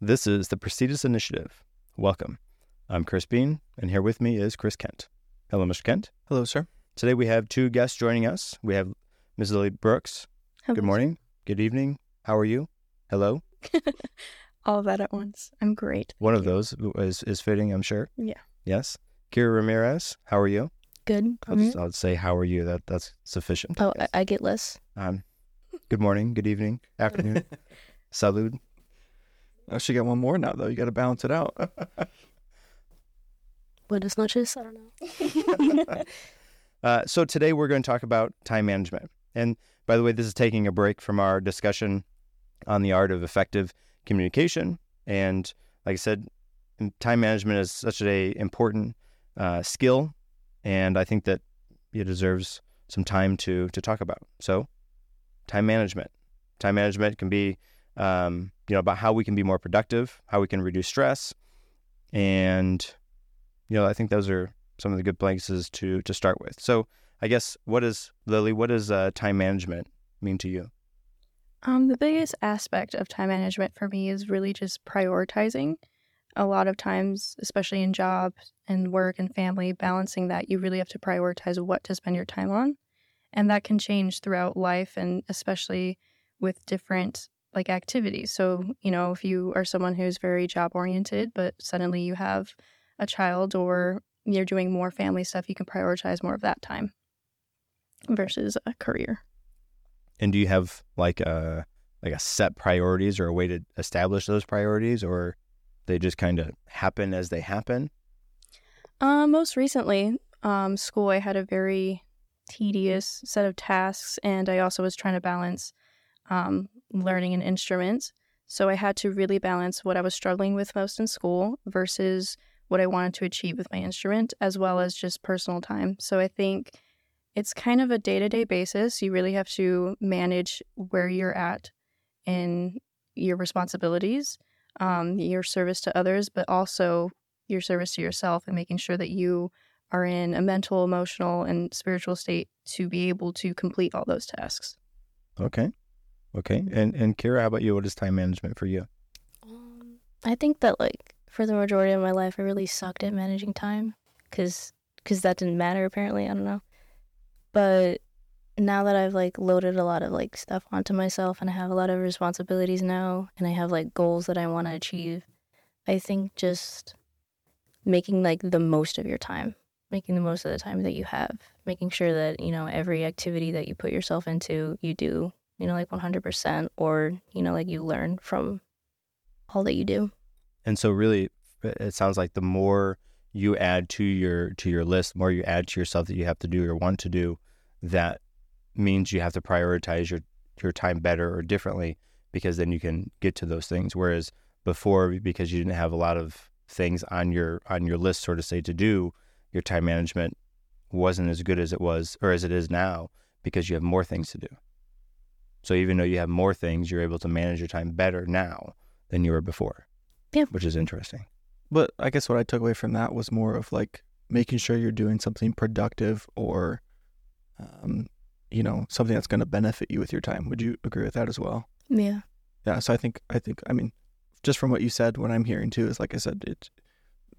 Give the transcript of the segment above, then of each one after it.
This is the Prestigious Initiative. Welcome. I'm Chris Bean, and here with me is Chris Kent. Hello, Mr. Kent. Hello, sir. Today we have two guests joining us. We have Ms. Lily Brooks. Hello. Good morning. Good evening. How are you? Hello. All of that at once. I'm great. One of you. those is, is fitting, I'm sure. Yeah. Yes. Keira Ramirez. How are you? Good. I'll, just, I'll say how are you. That that's sufficient. Oh, guess. I, I get less. Um, good morning. Good evening. Afternoon. Salud. I should get one more now, though. You got to balance it out. Buenas noches. I don't know. Uh, so today we're going to talk about time management. And by the way, this is taking a break from our discussion on the art of effective communication. And like I said, time management is such a important uh, skill, and I think that it deserves some time to to talk about. So, time management. Time management can be, um, you know, about how we can be more productive, how we can reduce stress, and you know, I think those are some of the good places to to start with. So, I guess what is Lily? What does uh, time management mean to you? Um, the biggest aspect of time management for me is really just prioritizing. A lot of times, especially in job and work and family, balancing that, you really have to prioritize what to spend your time on. And that can change throughout life and especially with different like activities. So, you know, if you are someone who's very job oriented, but suddenly you have a child or you're doing more family stuff, you can prioritize more of that time versus a career. And do you have like a like a set priorities or a way to establish those priorities, or they just kind of happen as they happen? Uh, most recently, um, school, I had a very tedious set of tasks, and I also was trying to balance um, learning an instrument. So I had to really balance what I was struggling with most in school versus what I wanted to achieve with my instrument, as well as just personal time. So I think it's kind of a day to day basis. You really have to manage where you're at in your responsibilities, um, your service to others, but also your service to yourself and making sure that you are in a mental, emotional, and spiritual state to be able to complete all those tasks. Okay, okay. And and Keira, how about you? What is time management for you? Um, I think that like for the majority of my life, I really sucked at managing time because that didn't matter apparently. I don't know, but now that I've like loaded a lot of like stuff onto myself and I have a lot of responsibilities now and I have like goals that I want to achieve, I think just making like the most of your time, making the most of the time that you have, making sure that you know every activity that you put yourself into, you do you know like 100% or you know like you learn from all that you do. And so, really, it sounds like the more you add to your to your list, the more you add to yourself that you have to do or want to do, that means you have to prioritize your your time better or differently because then you can get to those things. Whereas before, because you didn't have a lot of things on your on your list, sort of say to do, your time management wasn't as good as it was or as it is now because you have more things to do. So even though you have more things, you're able to manage your time better now than you were before. Yeah. which is interesting. but I guess what I took away from that was more of like making sure you're doing something productive or, um, you know, something that's going to benefit you with your time. Would you agree with that as well? Yeah. Yeah. So I think, I think, I mean, just from what you said, what I'm hearing too is like I said, it's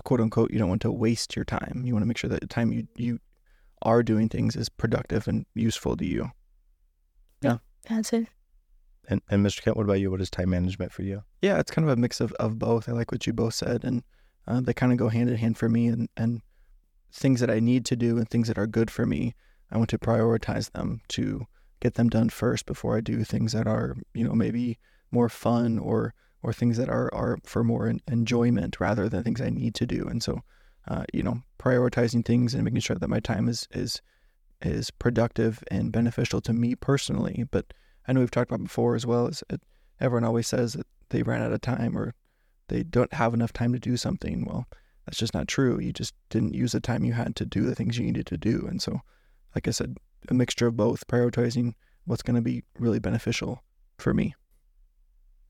quote unquote, you don't want to waste your time. You want to make sure that the time you, you are doing things is productive and useful to you. That's it. And, and Mr. Kent, what about you? What is time management for you? Yeah, it's kind of a mix of, of both. I like what you both said, and uh, they kind of go hand in hand for me. And, and things that I need to do and things that are good for me, I want to prioritize them to get them done first before I do things that are, you know, maybe more fun or or things that are are for more en- enjoyment rather than things I need to do. And so, uh, you know, prioritizing things and making sure that my time is is is productive and beneficial to me personally. But I know we've talked about before as well. Is it, everyone always says that they ran out of time or they don't have enough time to do something. Well, that's just not true. You just didn't use the time you had to do the things you needed to do. And so, like I said, a mixture of both, prioritizing what's going to be really beneficial for me.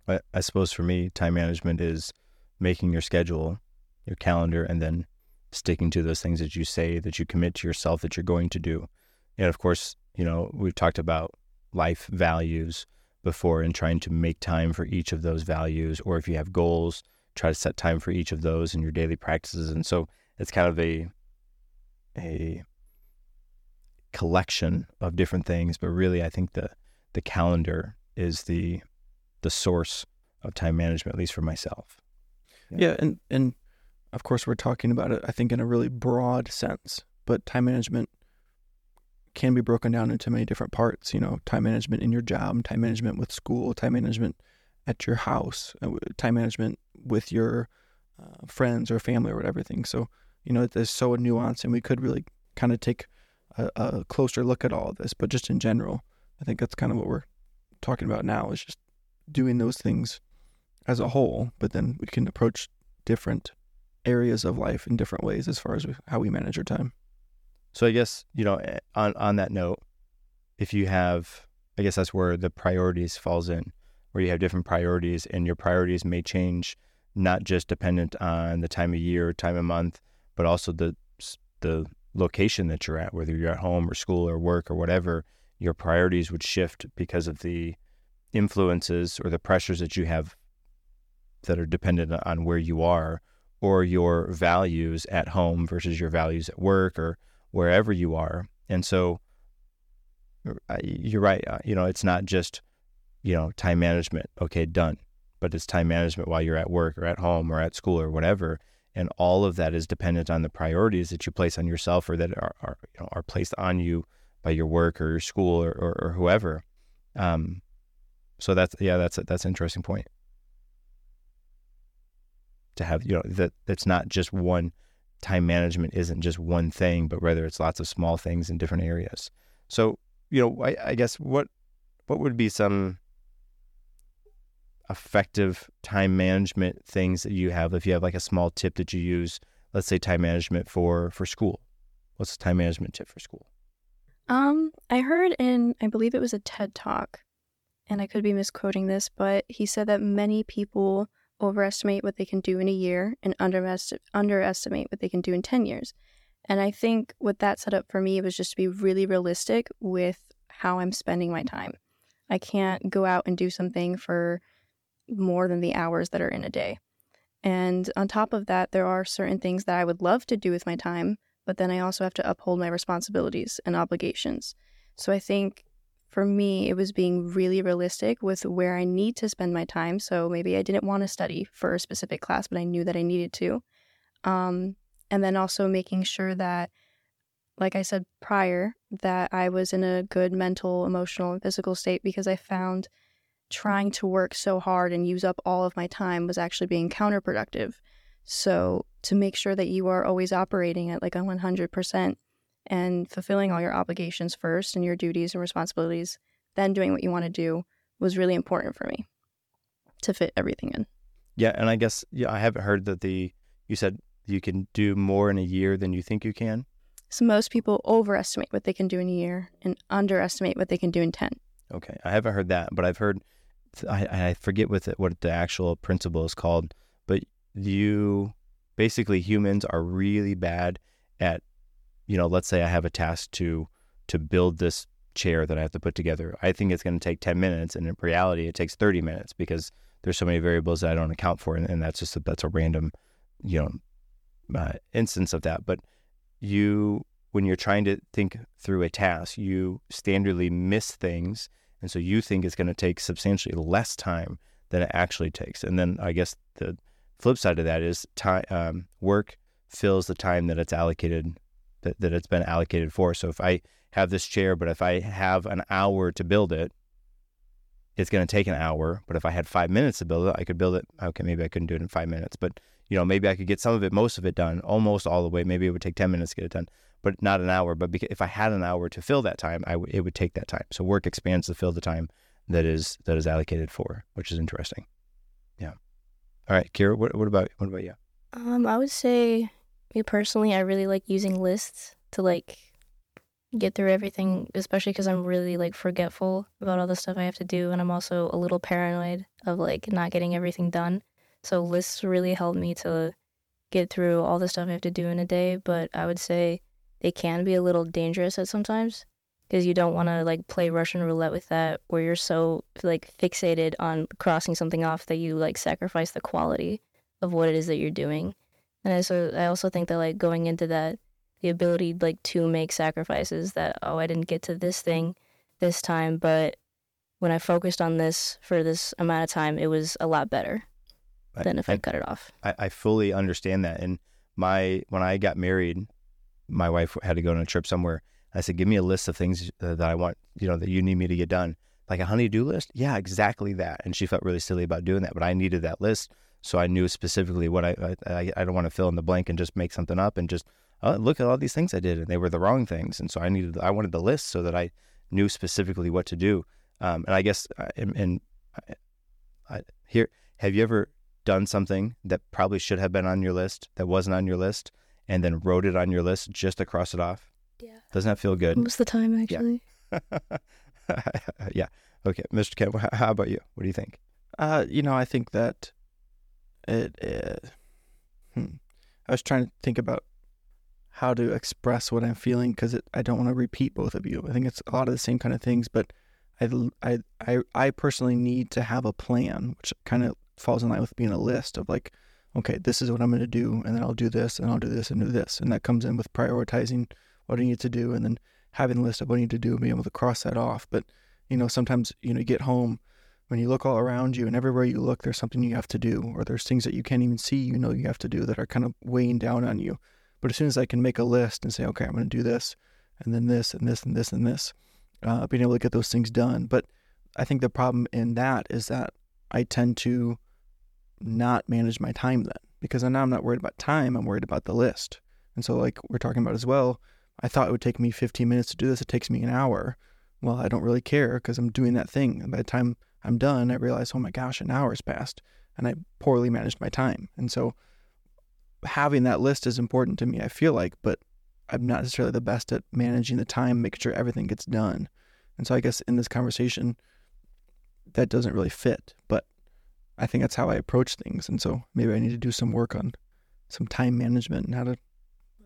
I, I suppose for me, time management is making your schedule, your calendar, and then sticking to those things that you say that you commit to yourself that you're going to do. And of course, you know, we've talked about life values, before and trying to make time for each of those values. Or if you have goals, try to set time for each of those in your daily practices. And so it's kind of a a collection of different things, but really I think the the calendar is the the source of time management, at least for myself. Yeah. yeah, and and of course we're talking about it I think in a really broad sense, but time management can be broken down into many different parts, you know, time management in your job, time management with school, time management at your house, uh, time management with your uh, friends or family or whatever thing. So, you know, it's so nuanced and we could really kind of take a, a closer look at all of this, but just in general, I think that's kind of what we're talking about now is just doing those things as a whole, but then we can approach different areas of life in different ways as far as how we manage our time. So I guess, you know, eh, on on that note, if you have I guess that's where the priorities falls in, where you have different priorities and your priorities may change not just dependent on the time of year, time of month, but also the the location that you're at, whether you're at home or school or work or whatever, your priorities would shift because of the influences or the pressures that you have that are dependent on where you are or your values at home versus your values at work or wherever you are. And so you're right. Uh, you know, it's not just, you know, time management. Okay, done. But it's time management while you're at work or at home or at school or whatever and all of that is dependent on the priorities that you place on yourself or that are, are you know are placed on you by your work or your school or, or, or whoever. Um, so that's yeah, that's a, that's an interesting point. To have you know that that's not just one time management isn't just one thing, but rather it's lots of small things in different areas. So you know, I, I guess what what would be some effective time management things that you have? If you have like a small tip that you use let's say time management for for school. What's the time management tip for school? Um i heard in i believe it was a ted talk and i could be misquoting this but he said that many people overestimate what they can do in a year and underestimate what they can do in 10 years and i think what that set up for me was just to be really realistic with how i'm spending my time i can't go out and do something for more than the hours that are in a day. And on top of that, there are certain things that I would love to do with my time, but then I also have to uphold my responsibilities and obligations. So I think for me, it was being really realistic with where I need to spend my time. So maybe I didn't want to study for a specific class, but I knew that I needed to. Um, and then also making sure that, like I said prior, that I was in a good mental, emotional, and physical state because I found trying to work so hard and use up all of my time was actually being counterproductive. So, to make sure that you are always operating at like a 100% and fulfilling all your obligations first and your duties and responsibilities, then doing what you want to do was really important for me to fit everything in. Yeah, and I guess yeah, I haven't heard that the you said you can do more in a year than you think you can. So most people overestimate what they can do in a year and underestimate what they can do in 10. Okay. I haven't heard that, but I've heard I, I forget what the, what the actual principle is called, but you basically humans are really bad at, you know, let's say I have a task to to build this chair that I have to put together. I think it's going to take 10 minutes and in reality it takes 30 minutes because there's so many variables that I don't account for and, and that's just a, that's a random, you know, uh, instance of that. But you when you're trying to think through a task, you standardly miss things and so you think it's going to take substantially less time than it actually takes. And then I guess the flip side of that is time um, work fills the time that it's allocated that, that it's been allocated for. So if I have this chair, but if I have an hour to build it, it's going to take an hour. But if I had five minutes to build it, I could build it. Okay, maybe I couldn't do it in five minutes, but you know, maybe I could get some of it, most of it done, almost all the way. Maybe it would take 10 minutes to get it done but not an hour. But if I had an hour to fill that time, I w- it would take that time. So work expands to fill the time that is that is allocated for, which is interesting. Yeah. All right, Keira, what what about what about you? Um, I would say me personally, I really like using lists to like get through everything, especially because I'm really like forgetful about all the stuff I have to do, and I'm also a little paranoid of like not getting everything done. So lists really help me to get through all the stuff I have to do in a day. But I would say they can be a little dangerous at sometimes because you don't want to like play Russian roulette with that, where you're so like fixated on crossing something off that you like sacrifice the quality of what it is that you're doing. And I so I also think that like going into that, the ability like to make sacrifices that oh I didn't get to this thing this time, but when I focused on this for this amount of time, it was a lot better than if I, I cut it off. I, I fully understand that. And my when I got married, my wife had to go on a trip somewhere. I said, "Give me a list of things uh, that I want, you know, that you need me to get done." Like a honey-do list? Yeah, exactly that. And she felt really silly about doing that, but I needed that list so I knew specifically what I I, I don't want to fill in the blank and just make something up and just oh, look at all these things I did and they were the wrong things. And so I needed I wanted the list so that I knew specifically what to do. Um, and I guess uh, and, and I, I, here, have you ever done something that probably should have been on your list that wasn't on your list and then wrote it on your list just to cross it off? Yeah. Doesn't that feel good? Most of the time, actually. Yeah. yeah. Okay, Mr. Kent, how about you? What do you think? Uh, you know, I think that it. it hmm. I was trying to think about how to express what I'm feeling because I don't want to repeat both of you. I think it's a lot of the same kind of things, but I, I, I, I personally need to have a plan, which kind of falls in line with being a list of like, okay, this is what I'm going to do, and then I'll do this, and I'll do this, and do this, and that comes in with prioritizing what I need to do, and then having a list of what I need to do, and being able to cross that off. But you know, sometimes you know, you get home when you look all around you, and everywhere you look, there's something you have to do, or there's things that you can't even see, you know, you have to do that are kind of weighing down on you. But as soon as I can make a list and say, okay, I'm going to do this, and then this, and this, and this, and this, uh, being able to get those things done. But I think the problem in that is that I tend to not manage my time then because now I'm not worried about time, I'm worried about the list. And so, like we're talking about as well, I thought it would take me 15 minutes to do this. It takes me an hour. Well, I don't really care because I'm doing that thing. By the time I'm done, I realize, oh my gosh, an hour has passed and I poorly managed my time. And so, having that list is important to me, I feel like, but I'm not necessarily the best at managing the time, making sure everything gets done. And so, I guess in this conversation, that doesn't really fit. But I think that's how I approach things. And so maybe I need to do some work on some time management and how to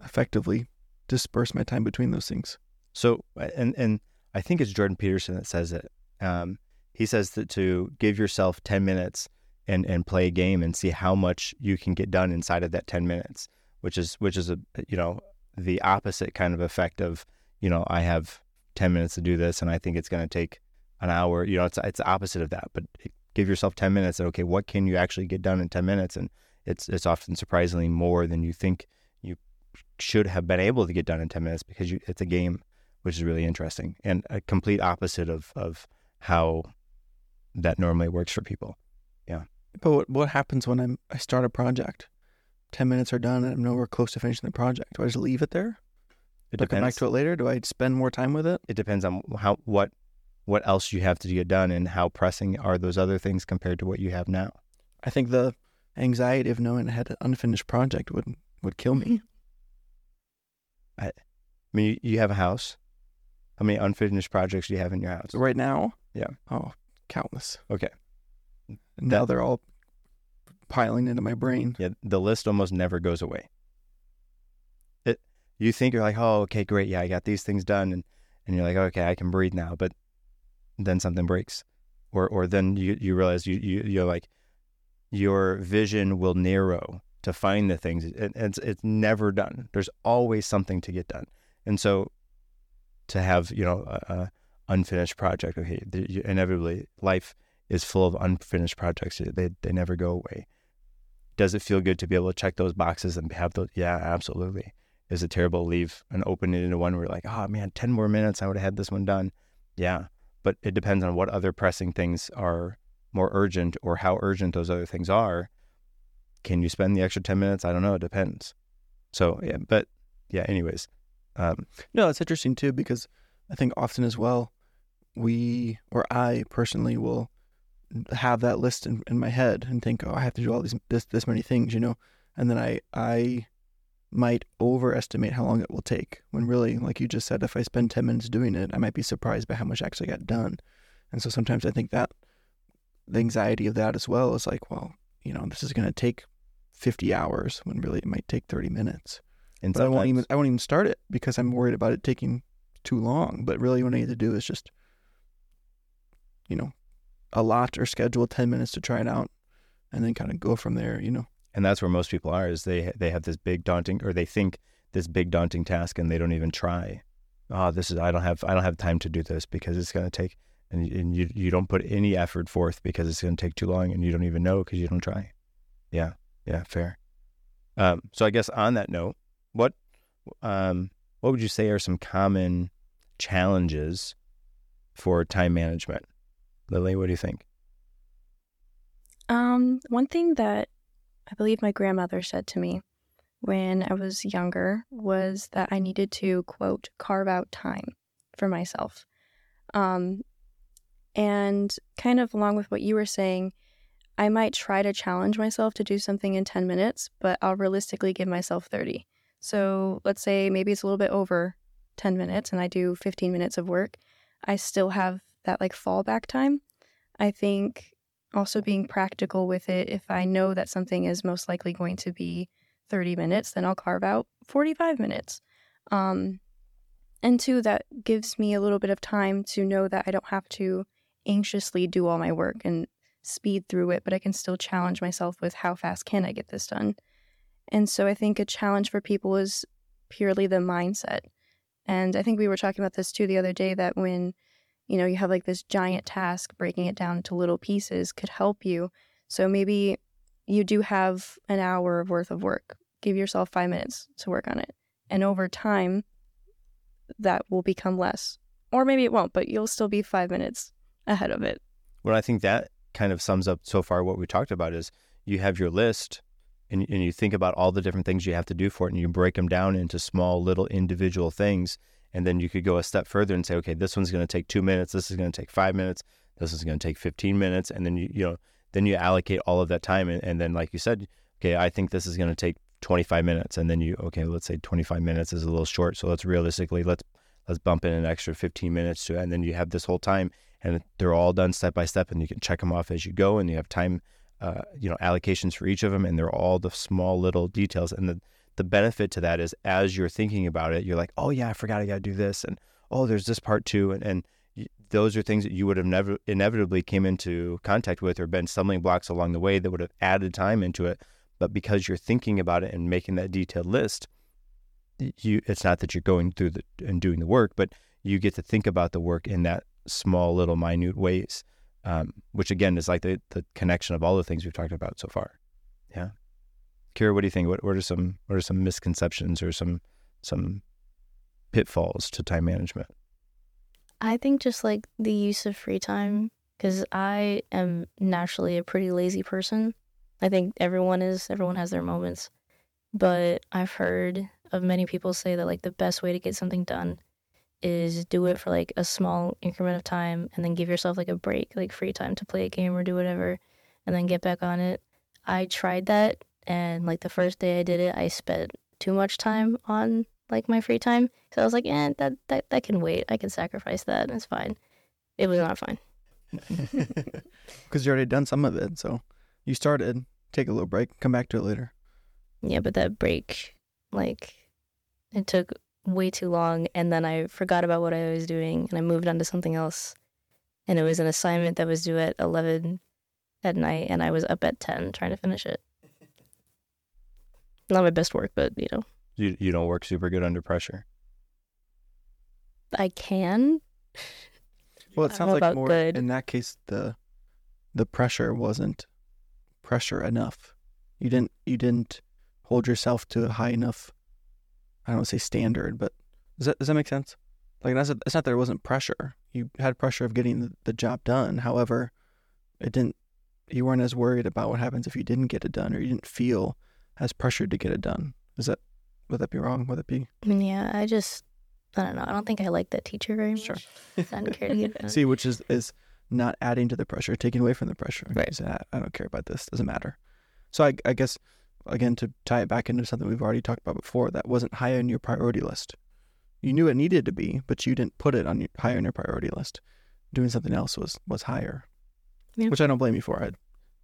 effectively disperse my time between those things. So, and and I think it's Jordan Peterson that says it. Um, he says that to give yourself ten minutes and and play a game and see how much you can get done inside of that ten minutes, which is which is a you know the opposite kind of effect of you know I have ten minutes to do this and I think it's going to take an hour. You know, it's it's the opposite of that, but give yourself 10 minutes and okay, what can you actually get done in 10 minutes? And it's it's often surprisingly more than you think you should have been able to get done in 10 minutes because you, it's a game, which is really interesting and a complete opposite of, of how that normally works for people. Yeah. But what, what happens when I'm, I start a project? 10 minutes are done and I'm nowhere close to finishing the project. Do I just leave it there? It Do I come back to it later? Do I spend more time with it? It depends on how what what else you have to get done and how pressing are those other things compared to what you have now. I think the anxiety of knowing I had an unfinished project would would kill me. I, I mean, you, you have a house. How many unfinished projects do you have in your house? Right now? Yeah. Oh, countless. Okay. Now that, they're all piling into my brain. Yeah, the list almost never goes away. It you think you're like, oh, okay, great, yeah, I got these things done, and and you're like, okay, I can breathe now. But then something breaks, or or then you you realize you you you're like your vision will narrow to find the things. It, it's it's never done. There's always something to get done, and so to have you know a, unfinished project. Okay, inevitably life is full of unfinished projects. They they never go away. Does it feel good to be able to check those boxes and have those? Yeah, absolutely. Is it terrible to leave and open it into one where you're like, oh man, ten more minutes, I would have had this one done. Yeah, but it depends on what other pressing things are more urgent or how urgent those other things are. Can you spend the extra 10 minutes? I don't know. It depends. So, yeah, but yeah, anyways. Um, no, it's interesting too, because I think often as well, we, or I personally will have that list in, in my head and think, oh, I have to do all these, this, this many things, you know? And then I, I might overestimate how long it will take when really, like you just said, if I spend 10 minutes doing it, I might be surprised by how much actually got done. And so sometimes I think that the anxiety of that as well is like, well, you know, this is going to take 50 hours when really it might take 30 minutes. And but I won't even I won't even start it because I'm worried about it taking too long. But really, what I need to do is just, you know, allot or schedule 10 minutes to try it out and then kind of go from there, you know. And that's where most people are is they they have this big daunting or they think this big daunting task and they don't even try. Oh, this is I don't have I don't have time to do this because it's going to take and, and you you don't put any effort forth because it's going to take too long and you don't even know because you don't try. Yeah. Yeah, fair. Um, so I guess on that note, what um, what would you say are some common challenges for time management? Lily, what do you think? Um, one thing that I believe my grandmother said to me when I was younger was that I needed to quote carve out time for myself. Um, and kind of along with what you were saying, I might try to challenge myself to do something in 10 minutes, but I'll realistically give myself 30. So let's say maybe it's a little bit over 10 minutes and I do 15 minutes of work. I still have that like fallback time. I think also being practical with it, if I know that something is most likely going to be 30 minutes, then I'll carve out 45 minutes. Um, and two, that gives me a little bit of time to know that I don't have to anxiously do all my work and speed through it, but I can still challenge myself with how fast can I get this done. And so I think a challenge for people is purely the mindset. And I think we were talking about this too the other day that when, you know, you have like this giant task, breaking it down into little pieces could help you. So maybe you do have an hour worth of work. Give yourself five minutes to work on it. And over time, that will become less. Or maybe it won't, but you'll still be five minutes ahead of it. Well, I think that kind of sums up so far what we talked about is you have your list and, and you think about all the different things you have to do for it and you break them down into small little individual things and then you could go a step further and say okay this one's going to take two minutes this is going to take five minutes this is going to take 15 minutes and then you you know then you allocate all of that time and, and then like you said okay i think this is going to take 25 minutes and then you okay let's say 25 minutes is a little short so let's realistically let's let's bump in an extra 15 minutes to it and then you have this whole time and they're all done step by step and you can check them off as you go and you have time uh, you know allocations for each of them and they're all the small little details. And the the benefit to that is as you're thinking about it you're like oh yeah i forgot i got to do this and oh there's this part too and, and those are things that you would have never inevitably came into contact with or been stumbling blocks along the way that would have added time into it. But because you're thinking about it and making that detailed list you it's not that you're going through the and doing the work but you get to think about the work in that small little minute ways, um, which again is like the, the connection of all the things we've talked about so far. Yeah. Keira, what do you think? What, what are some what are some misconceptions or some some pitfalls to time management? I think just like the use of free time, because I am naturally a pretty lazy person. I think everyone is, everyone has their moments. But I've heard of many people say that like the best way to get something done is do it for like a small increment of time and then give yourself like a break, like free time to play a game or do whatever, and then get back on it. I tried that, and like the first day I did it, I spent too much time on like my free time. So I was like, eh, that that that can wait. I can sacrifice that. It's fine. It was not fine. Because you already done some of it, so you started. Take a little break. Come back to it later. Yeah, but that break, like, it took way too long and then I forgot about what I was doing and I moved on to something else. And it was an assignment that was due at 11 at night and I was up at 10 trying to finish it. Not my best work, but you know. You you don't work super good under pressure. I can. Well, it sounds like more good. in that case the the pressure wasn't pressure enough. You didn't you didn't hold yourself to a high enough I don't want to say standard, but does that does that make sense? Like that's it's not that there wasn't pressure. You had pressure of getting the, the job done. However, it didn't. You weren't as worried about what happens if you didn't get it done, or you didn't feel as pressured to get it done. Is that would that be wrong? Would that be? I mean, yeah, I just I don't know. I don't think I like that teacher very much. Sure. I don't care to get done. See, which is is not adding to the pressure, taking away from the pressure. Right. Say, I don't care about this. Doesn't matter. So I, I guess again, to tie it back into something we've already talked about before, that wasn't high on your priority list. You knew it needed to be, but you didn't put it on your, higher on your priority list. Doing something else was was higher, yeah. which I don't blame you for. I'd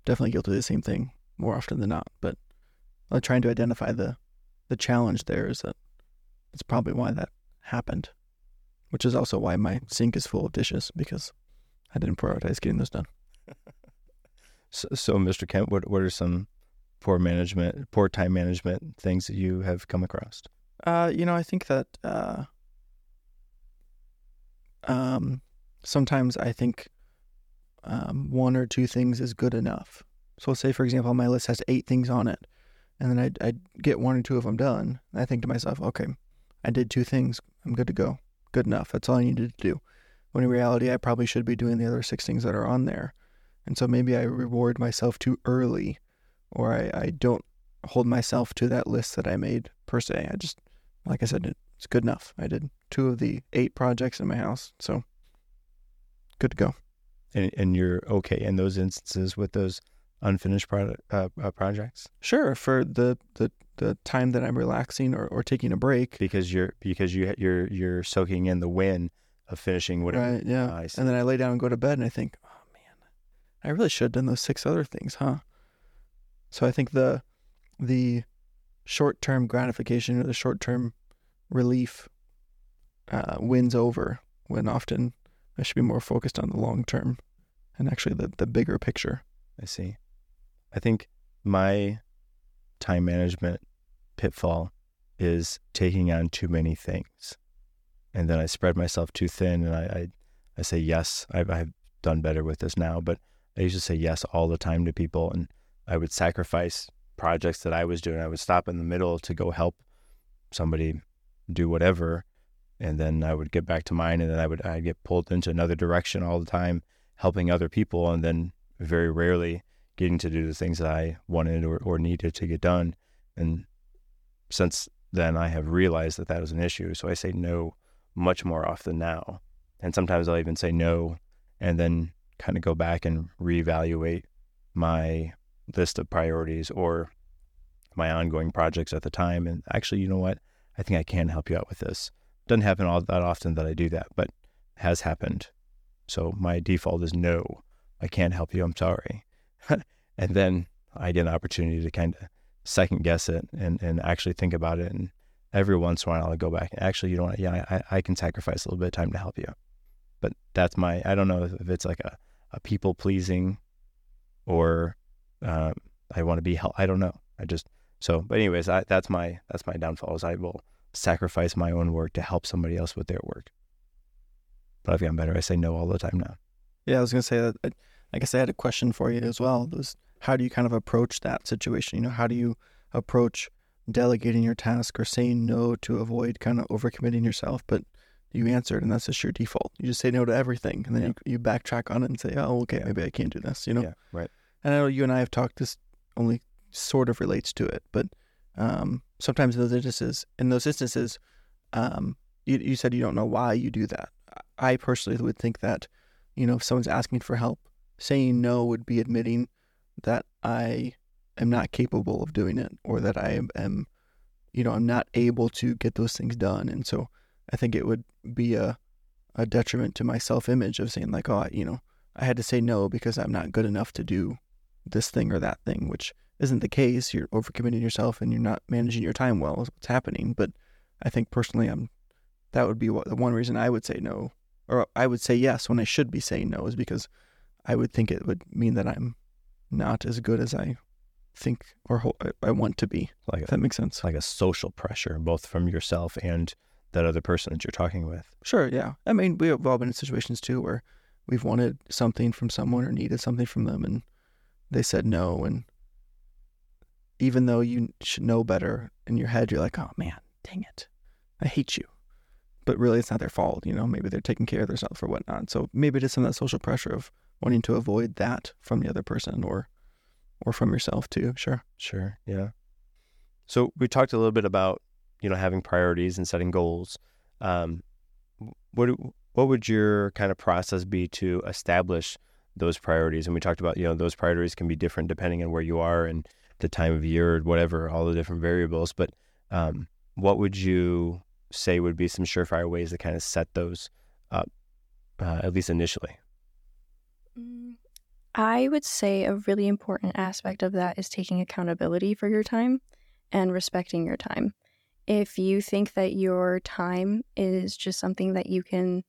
definitely guilty of the same thing more often than not. But I'm trying to identify the the challenge there is that it's probably why that happened. which is also why my sink is full of dishes because I didn't prioritize getting those done. So, so Mr. Kent, what what are some poor management, poor time management things that you have come across? Uh, you know, I think that uh, um, sometimes I think um, one or two things is good enough. So, say for example, my list has eight things on it, and then I I get one or two of them done. I think to myself, okay, I did two things. I'm good to go. Good enough. That's all I needed to do. When in reality, I probably should be doing the other six things that are on there. And so maybe I reward myself too early, or I, I don't hold myself to that list that I made per se. I just, like I said, it's good enough. I did two of the eight projects in my house, so good to go. And and you're okay in those instances with those unfinished product, uh, uh, projects Sure, for the, the, the time that I'm relaxing or, or taking a break. because you're because you you're you're soaking in the win of finishing whatever. Right, yeah. And then I lay down and go to bed and I think, oh man, I really should have done those six other things, huh? So I think the the short term gratification or the short term relief uh, wins over when often I should be more focused on the long term and actually the, the bigger picture. I see. I think my time management pitfall is taking on too many things. And then I spread myself too thin and I, I, I say yes. I've, I've done better with this now, but I used to say yes all the time to people and I would sacrifice projects that I was doing. I would stop in the middle to go help somebody do whatever. And then I would get back to mine and then I would I'd get pulled into another direction all the time, helping other people and then very rarely getting to do the things that I wanted or, or needed to get done. And since then, I have realized that that is an issue. So I say no much more often now. And sometimes I'll even say no and then kind of go back and reevaluate my list of priorities or my ongoing projects at the time. And actually, you know what? I think I can help you out with this. Doesn't happen all that often that I do that, but has happened. So my default is no. I can't help you. I'm sorry. and then I get an opportunity to kind of second guess it and, and actually think about it. And every once in a while, I'll go back actually, you know what? Yeah, I, I can sacrifice a little bit of time to help you. But that's my, I don't know if it's like a, a people pleasing or uh, I want to be help. I don't know. I just, so, but anyways, I, that's my, that's my downfall is I will sacrifice my own work to help somebody else with their work. But I've gotten better. I say no all the time now. Yeah, I was gonna say that. I, I guess I had a question for you as well. Was how do you kind of approach that situation? You know, how do you approach delegating your task or saying no to avoid kind of overcommitting yourself? But you answered, and that's just your default. You just say no to everything, and then Yeah. you, you backtrack on it and say, "Oh, okay, maybe I can't do this." You know, Yeah, right. And I know you and I have talked. This only sort of relates to it, but um, sometimes in those instances, in those instances, um, you, you said you don't know why you do that. I personally would think that, you know, if someone's asking for help, saying no would be admitting that I am not capable of doing it, or that I am, you know, I'm not able to get those things done, and so I think it would be a a detriment to my self image of saying like, oh, I, you know, I had to say no because I'm not good enough to do this thing or that thing, which isn't the case. You're overcommitting yourself and you're not managing your time well. Is what's happening. But I think personally, I'm that would be what, the one reason I would say no, or I would say yes when I should be saying no, is because I would think it would mean that I'm not as good as I think or ho- I- I want to be. Like If that makes sense. like a social pressure, both from yourself and that other person that you're talking with. Sure, yeah. I mean, we've all been in situations too where we've wanted something from someone or needed something from them, and they said no. And even though you should know better in your head, you're like, oh man, dang it, I hate you. But really, it's not their fault. You know, maybe they're taking care of themselves or whatnot. So maybe it is some of that social pressure of wanting to avoid that from the other person or or from yourself too. Sure. Sure. Yeah. So we talked a little bit about you know having priorities and setting goals. Um, what what would your kind of process be to establish those priorities? And we talked about you know those priorities can be different depending on where you are and the time of year or whatever, all the different variables. But um, what would you say would be some surefire ways to kind of set those up, uh, at least initially? Mm, I would say a really important aspect of that is taking accountability for your time and respecting your time. if you think that your time is just something that you can,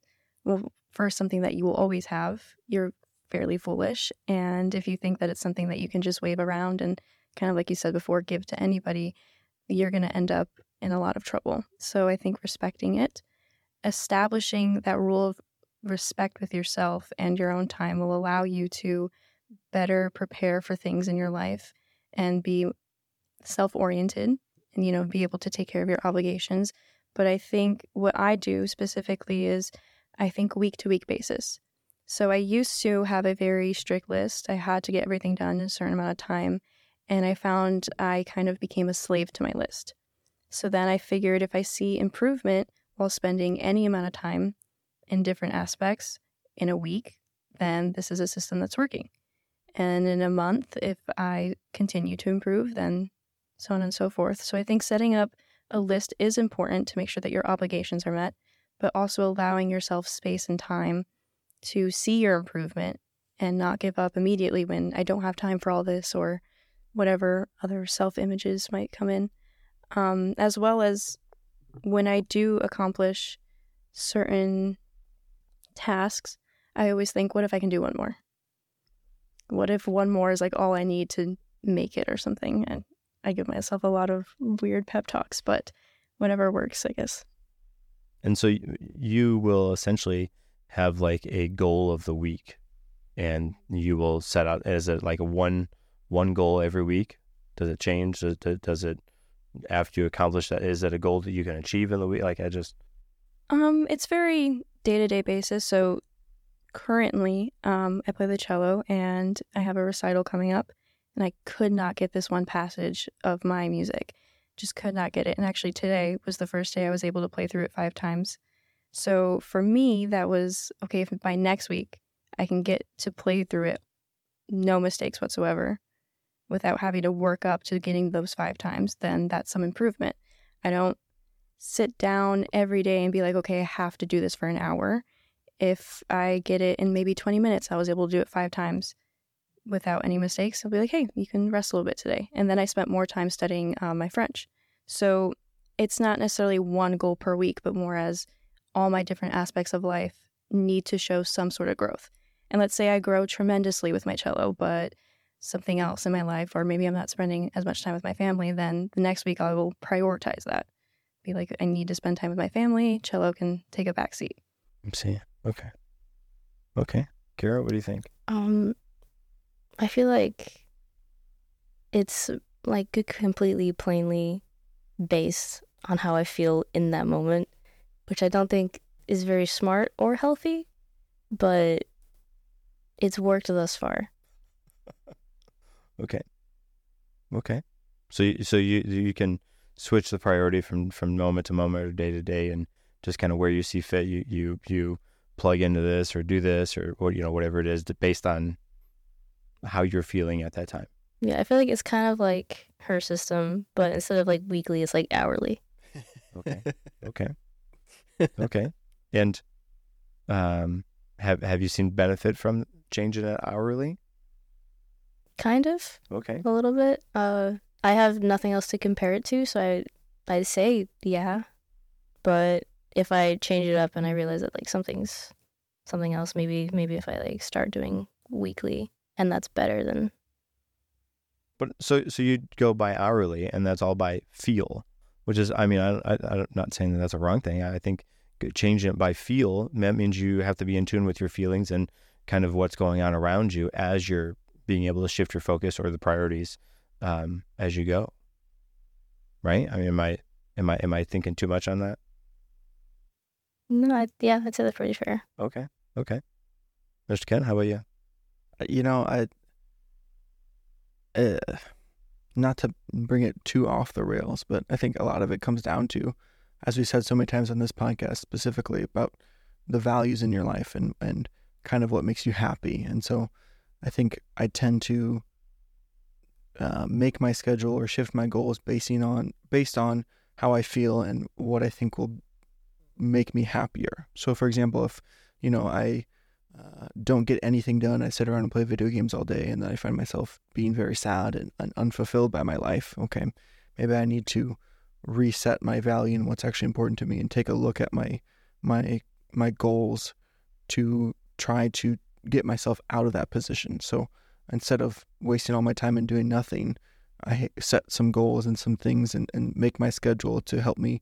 well, first, something that you will always have, you're fairly foolish. And if you think that it's something that you can just wave around and kind of like you said before, give to anybody, you're going to end up in a lot of trouble. So I think respecting it, establishing that rule of respect with yourself and your own time will allow you to better prepare for things in your life and be self oriented and you know be able to take care of your obligations but i think what i do specifically is i think week to week basis so i used to have a very strict list. I had to get everything done in a certain amount of time and i found i kind of became a slave to my list. So then i figured if i see improvement while spending any amount of time in different aspects in a week then this is a system that's working. And in a month if i continue to improve then so on and so forth. So I think setting up a list is important to make sure that your obligations are met, but also allowing yourself space and time to see your improvement and not give up immediately when I don't have time for all this or whatever other self images might come in. Um, as well as when I do accomplish certain tasks, I always think, what if I can do one more? What if one more is like all I need to make it or something? And I give myself a lot of weird pep talks, but whatever works, I guess. And so you will essentially have like a goal of the week and you will set out as it like a one one goal every week does it change does, does it after you accomplish that is it a goal that you can achieve in the week like i just um it's very day-to-day basis so currently um i play the cello and i have a recital coming up and I could not get this one passage of my music. Just could not get it. And actually, today was the first day I was able to play through it five times. So for me, that was okay. If by next week I can get to play through it, no mistakes whatsoever, without having to work up to getting those five times, then that's some improvement. I don't sit down every day and be like, okay, I have to do this for an hour. If I get it in maybe 20 minutes, I was able to do it five times without any mistakes, I'll be like, hey, you can rest a little bit today. And then I spent more time studying uh, my French. So it's not necessarily one goal per week, but more as all my different aspects of life need to show some sort of growth. And let's say I grow tremendously with my cello, but something else in my life, or maybe I'm not spending as much time with my family, then the next week I will prioritize that. Be like, I need to spend time with my family. Cello can take a back seat. See. Okay. Okay. Kara, what do you think? Um, I feel like it's like completely plainly based on how I feel in that moment, which I don't think is very smart or healthy, but it's worked thus far. Okay. Okay. So you, so you you can switch the priority from from moment to moment or day to day and just kind of where you see fit you you you plug into this or do this or or you know whatever it is based on how you're feeling at that time. Yeah, I feel like it's kind of like her system, but instead of like weekly, it's like hourly. okay. Okay. okay. And um have have you seen benefit from changing it hourly? Kind of. Okay. A little bit. Uh I have nothing else to compare it to, so I I'd say yeah. But if I change it up and I realize that like something's something else, maybe maybe if I like start doing weekly, and that's better than. But so so you go by hourly, and that's all by feel, which is I mean I, I I'm not saying that that's a wrong thing. I think changing it by feel that means you have to be in tune with your feelings and kind of what's going on around you as you're being able to shift your focus or the priorities um, as you go. Right? I mean, am I am I am I thinking too much on that? No, I, yeah, I'd say that's pretty fair. Okay, okay. Mr. Kent, how about you? you know, I uh, not to bring it too off the rails, but I think a lot of it comes down to, as we said so many times on this podcast, specifically about the values in your life and and kind of what makes you happy. And so, I think I tend to uh, make my schedule or shift my goals basing on based on how I feel and what I think will make me happier. So, for example, if you know I uh, don't get anything done. I sit around and play video games all day, and then I find myself being very sad and, and unfulfilled by my life. Okay, maybe I need to reset my value and what's actually important to me and take a look at my my my goals to try to get myself out of that position. So instead of wasting all my time and doing nothing, I set some goals and some things and, and make my schedule to help me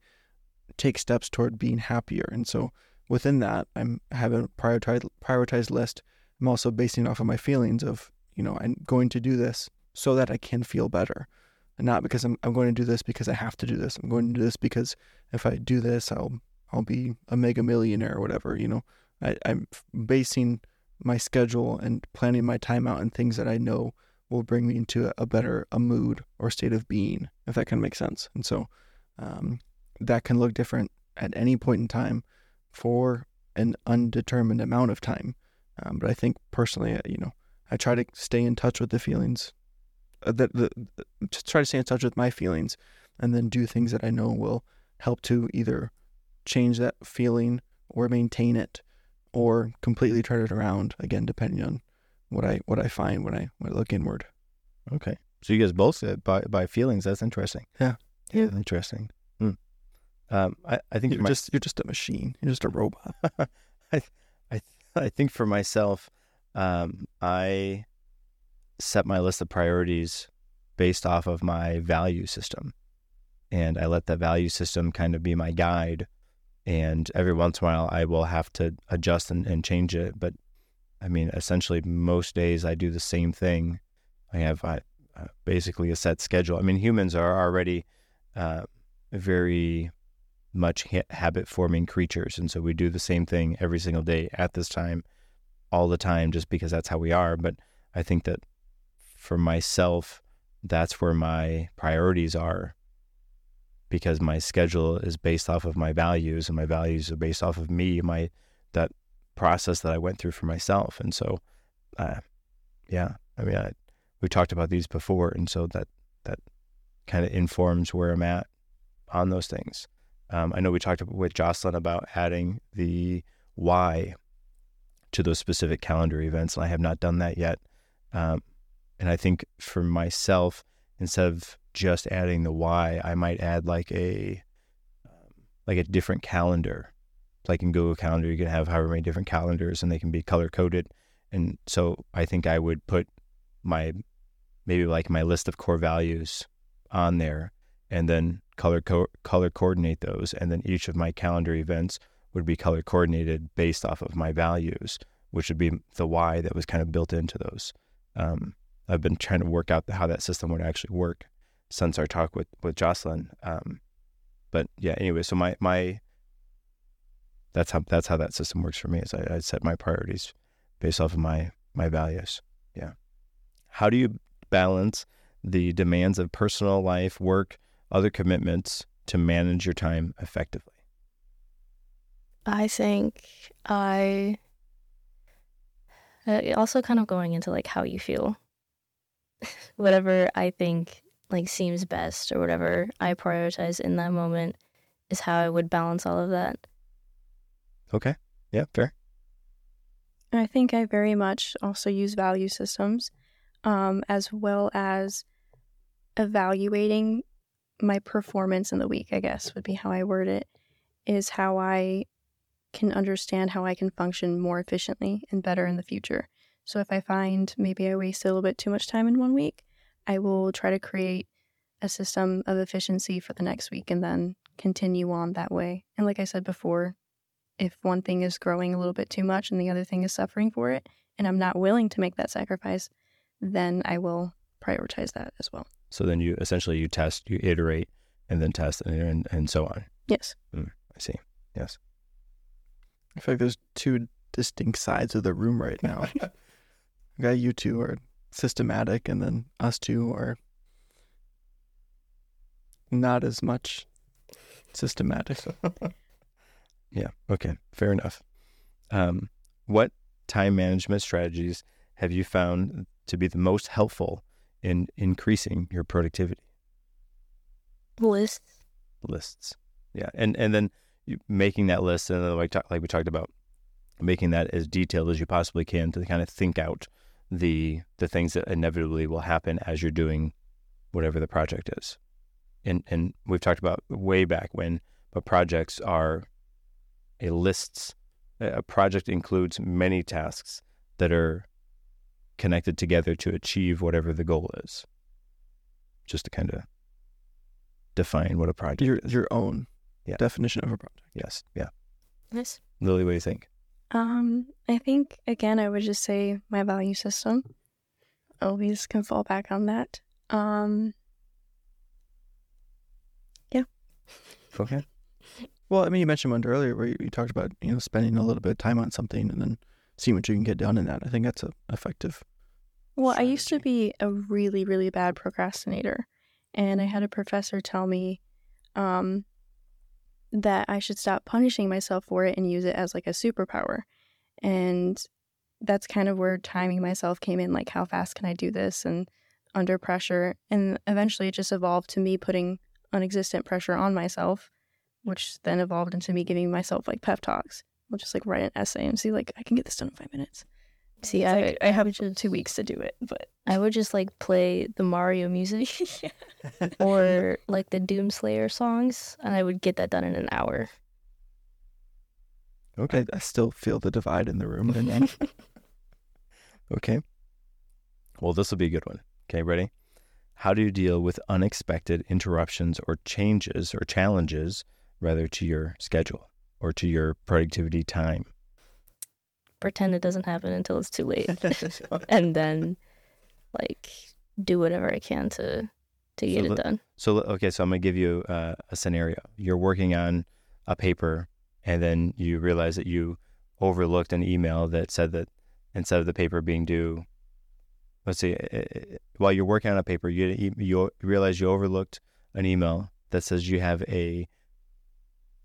take steps toward being happier. And so within that, I'm having a prioritized prioritized list. I'm also basing off of my feelings of, you know, I'm going to do this so that I can feel better. And not because I'm, I'm going to do this because I have to do this. I'm going to do this because if I do this, I'll I'll be a mega millionaire or whatever. You know, I, I'm basing my schedule and planning my time out and things that I know will bring me into a better a mood or state of being, if that can make sense. And so um, that can look different at any point in time for an undetermined amount of time. Um, but I think personally, uh, you know, I try to stay in touch with the feelings, uh, that the, to try to stay in touch with my feelings, and then do things that I know will help to either change that feeling or maintain it, or completely turn it around. Again, depending on what I what I find when I when I look inward. Okay, so you guys both said by by feelings. That's interesting. Yeah, yeah, interesting. Um, I I think you're my, just you're just a machine. You're just a robot. I I I think for myself, um, I set my list of priorities based off of my value system, and I let that value system kind of be my guide. And every once in a while, I will have to adjust and, and change it, but I mean, essentially, most days I do the same thing. I have uh, basically a set schedule. I mean, humans are already uh, very much ha- habit forming creatures. And so we do the same thing every single day at this time, all the time, just because that's how we are. But I think that for myself, that's where my priorities are because my schedule is based off of my values and my values are based off of me, my that process that I went through for myself. And so, uh, yeah, I mean, I, we talked about these before, and so that that kind of informs where I'm at on those things. Um, I know we talked with Jocelyn about adding the why to those specific calendar events, and I have not done that yet. Um, and I think for myself, instead of just adding the why, I might add like a um, like a different calendar like in Google Calendar, you can have however many different calendars and they can be color coded. And so I think I would put my maybe like my list of core values on there and then color co- color coordinate those and then each of my calendar events would be color coordinated based off of my values which would be the why that was kind of built into those um, i've been trying to work out how that system would actually work since our talk with with jocelyn um, but yeah anyway so my my that's how that's how that system works for me. Is I, I set my priorities based off of my my values. Yeah. How do you balance the demands of personal life, work, other commitments to manage your time effectively? I think I also kind of going into like how you feel. whatever I think like seems best or whatever I prioritize in that moment is how I would balance all of that. Okay. Yeah, fair. I think I very much also use value systems um, as well as evaluating my performance in the week, I guess would be how I word it, is how I can understand how I can function more efficiently and better in the future. So if I find maybe I waste a little bit too much time in one week, I will try to create a system of efficiency for the next week and then continue on that way. And like I said before, if one thing is growing a little bit too much and the other thing is suffering for it, and I'm not willing to make that sacrifice, then I will prioritize that as well. So then you essentially you test, you iterate, and then test, and and, and so on. Yes. Mm, I see. Yes. I feel like there's two distinct sides of the room right now. I got you two are systematic, and then us two are not as much systematic. Yeah. Okay. Fair enough. Um, what time management strategies have you found to be the most helpful in increasing your productivity? Lists. Lists. Yeah. And and then making that list, and then like, like we talked about, making that as detailed as you possibly can to kind of think out the the things that inevitably will happen as you're doing whatever the project is. and and we've talked about way back when, but projects are a lists. A project includes many tasks that are connected together to achieve whatever the goal is. Just to kind of define what a project Your is. your own Yeah. definition of a project. yes, yeah. Nice. Lily, what do you think? Um, I think again, I would just say my value system. Always can fall back on that. Um, Yeah. Okay. Well, I mean, you mentioned one earlier where you, you talked about you know spending a little bit of time on something and then seeing what you can get done in that. I think that's a effective. well, I used to be a really, really bad procrastinator, and I had a professor tell me, um, that I should stop punishing myself for it and use it as like a superpower, and that's kind of where timing myself came in. Like, how fast can I do this? And under pressure, and eventually it just evolved to me putting unexistent pressure on myself, which then evolved into me giving myself like pep talks. I'll just like write an essay and see like I can get this done in five minutes. See, I, like, I have would just, two weeks to do it, but I would just like play the Mario music or like the Doomslayer songs, and I would get that done in an hour. Okay. I, I still feel the divide in the room. Okay. Well, this will be a good one. Okay, ready? How do you deal with unexpected interruptions or changes or challenges, rather, to your schedule or to your productivity time? Pretend it doesn't happen until it's too late, and then like do whatever I can to to get So it done. So, okay, so I'm going to give you uh, a scenario. You're working on a paper, and then you realize that you overlooked an email that said that instead of the paper being due, let's see, while you're working on a paper, you e- you realize you overlooked an email that says you have a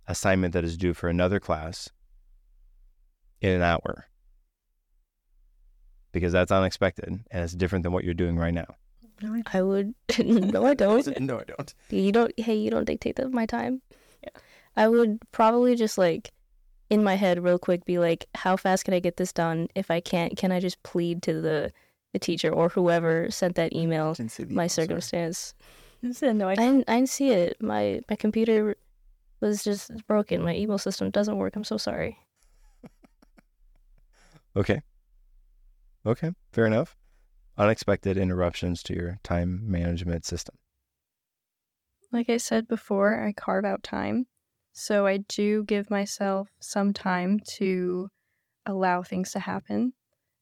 assignment that is due for another class in an hour because that's unexpected and it's different than what you're doing right now. I would no, I don't. no, I don't. You don't. Hey, you don't dictate the, my time. Yeah. I would probably just like in my head real quick be like, how fast can I get this done? If I can't, can I just plead to the the teacher or whoever sent that email Didn't see the my email, sorry. circumstance? no, I didn't, I didn't see it. My my computer was just broken. My email system doesn't work. I'm so sorry. Okay. Okay, fair enough. Unexpected interruptions to your time management system. Like I said before, I carve out time. So I do give myself some time to allow things to happen.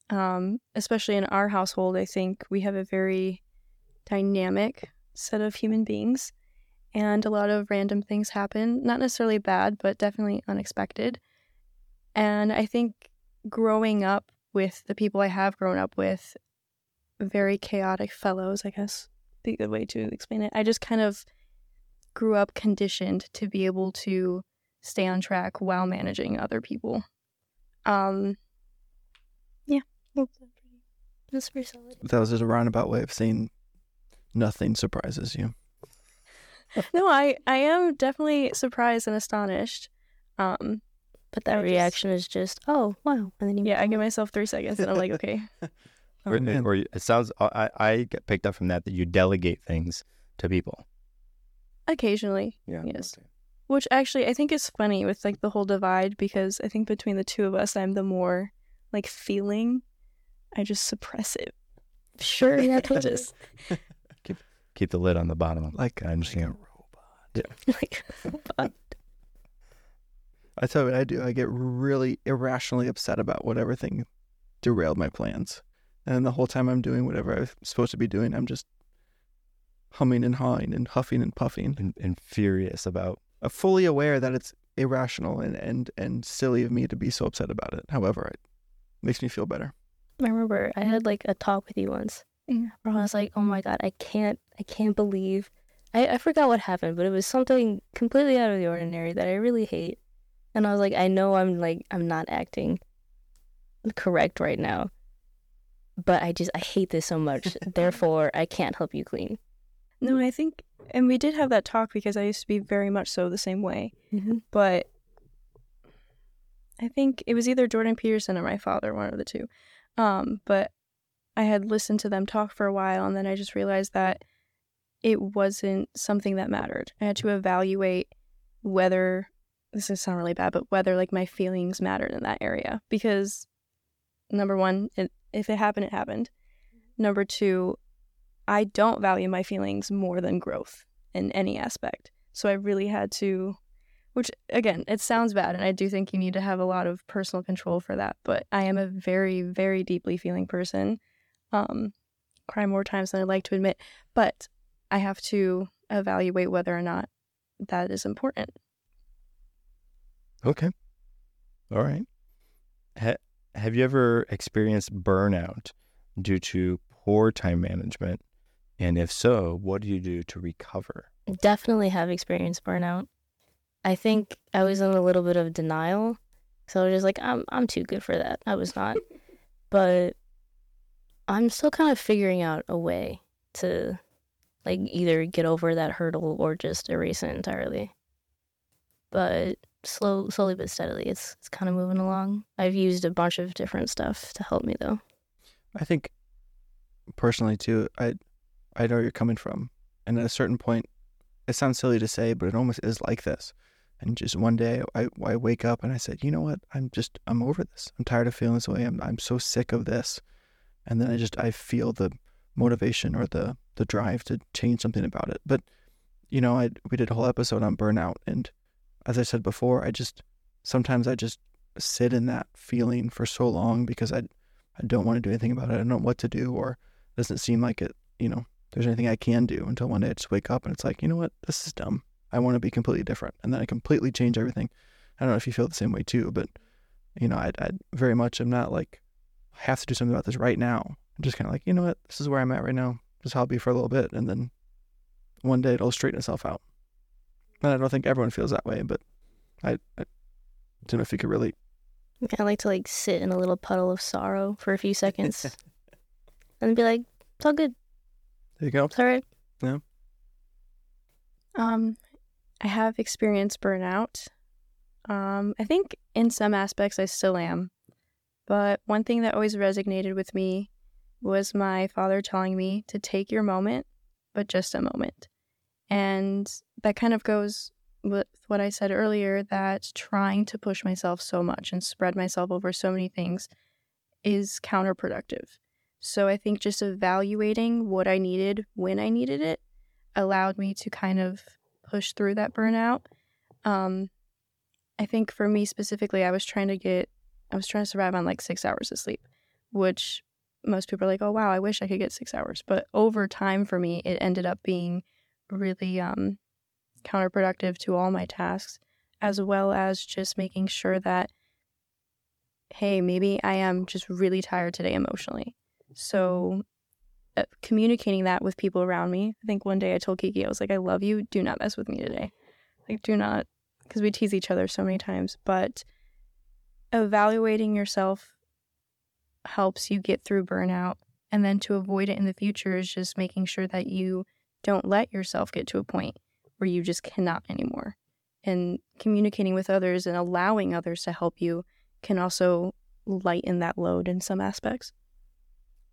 Um, especially in our household, I think we have a very dynamic set of human beings, and a lot of random things happen. Not necessarily bad, but definitely unexpected. And I think growing up with the people I have grown up with, very chaotic fellows, I guess, the good way to explain it. I just kind of grew up conditioned to be able to stay on track while managing other people. Um, yeah. That's pretty solid. That was just a roundabout way of saying nothing surprises you. No, I I am definitely surprised and astonished. Um, But that I just- reaction is just, oh wow, and then you yeah, I give myself three seconds and I'm like, okay. Oh, or, or it sounds, I, I get picked up from that that you delegate things to people. Occasionally, Yeah. Yes. which actually I think is funny with like the whole divide because I think between the two of us, I'm the more like feeling. I just suppress it. sure, yeah, totally. Just Keep the lid on the bottom of Like, I like a understand. robot. like, but I tell you what I do. I get really irrationally upset about whatever thing derailed my plans. And the whole time I'm doing whatever I'm supposed to be doing, I'm just humming and hawing and huffing and puffing. and, and furious about. I'm fully aware that it's irrational and, and, and silly of me to be so upset about it. However, it makes me feel better. I remember I had like a talk with you once Yeah. where I was like, oh my god, I can't, I can't believe. I, I forgot what happened, but it was something completely out of the ordinary that I really hate. And I was like, I know I'm like, I'm not acting correct right now, but I just, I hate this so much. Therefore, I can't help you clean. no, I think, and we did have that talk because I used to be very much so the same way. Mm-hmm. but I think it was either Jordan Peterson or my father, one of the two. Um, but I had listened to them talk for a while, and then I just realized that it wasn't something that mattered. I had to evaluate whether this is sound really bad, but whether like my feelings mattered in that area because number one, it, if it happened, it happened. Number two, I don't value my feelings more than growth in any aspect. So I really had to, which again, it sounds bad, and I do think you need to have a lot of personal control for that. But I am a very, very deeply feeling person. Um, cry more times than I'd like to admit, but I have to evaluate whether or not that is important. Okay. All right. Ha- have you ever experienced burnout due to poor time management? And if so, what do you do to recover? Definitely have experienced burnout. I think I was in a little bit of denial. So I was just like, I'm I'm too good for that. I was not. but I'm still kind of figuring out a way to like either get over that hurdle or just erase it entirely. But slow, slowly but steadily, it's it's kind of moving along. I've used a bunch of different stuff to help me though. I think personally too, I I know where you're coming from, and at a certain point, it sounds silly to say, but it almost is like this. And just one day, I, I wake up and I said, you know what? I'm just I'm over this. I'm tired of feeling this way. I'm I'm so sick of this. And then I just I feel the motivation or the the drive to change something about it. But you know, I we did a whole episode on burnout, and as I said before, I just sometimes I just sit in that feeling for so long because I I don't want to do anything about it. I don't know what to do, or it doesn't seem like it. You know, there's anything I can do until one day I just wake up and it's like, you know what, this is dumb. I want to be completely different, and then I completely change everything. I don't know if you feel the same way too, but you know, I I very much am not like have to do something about this right now. I'm just kind of like, you know what, this is where I'm at right now. Just how I'll for a little bit, and then one day it'll straighten itself out. And I don't think everyone feels that way, but I, I don't know if you could relate. I like to like sit in a little puddle of sorrow for a few seconds and be like, it's all good. There you go. It's all right. Yeah. Um, I have experienced burnout. Um, I think in some aspects I still am. But one thing that always resonated with me was my father telling me to take your moment, but just a moment. And that kind of goes with what I said earlier that trying to push myself so much and spread myself over so many things is counterproductive. So I think just evaluating what I needed when I needed it allowed me to kind of push through that burnout. Um, I think for me specifically, I was trying to get, I was trying to survive on like six hours of sleep, which most people are like, oh, wow, I wish I could get six hours. But over time for me, it ended up being really um, counterproductive to all my tasks, as well as just making sure that, hey, maybe I am just really tired today emotionally. So, uh, communicating that with people around me. I think one day I told Kiki, I was like, I love you. Do not mess with me today. Like, do not, because we tease each other so many times. But evaluating yourself helps you get through burnout. And then to avoid it in the future is just making sure that you don't let yourself get to a point where you just cannot anymore. And communicating with others and allowing others to help you can also lighten that load in some aspects.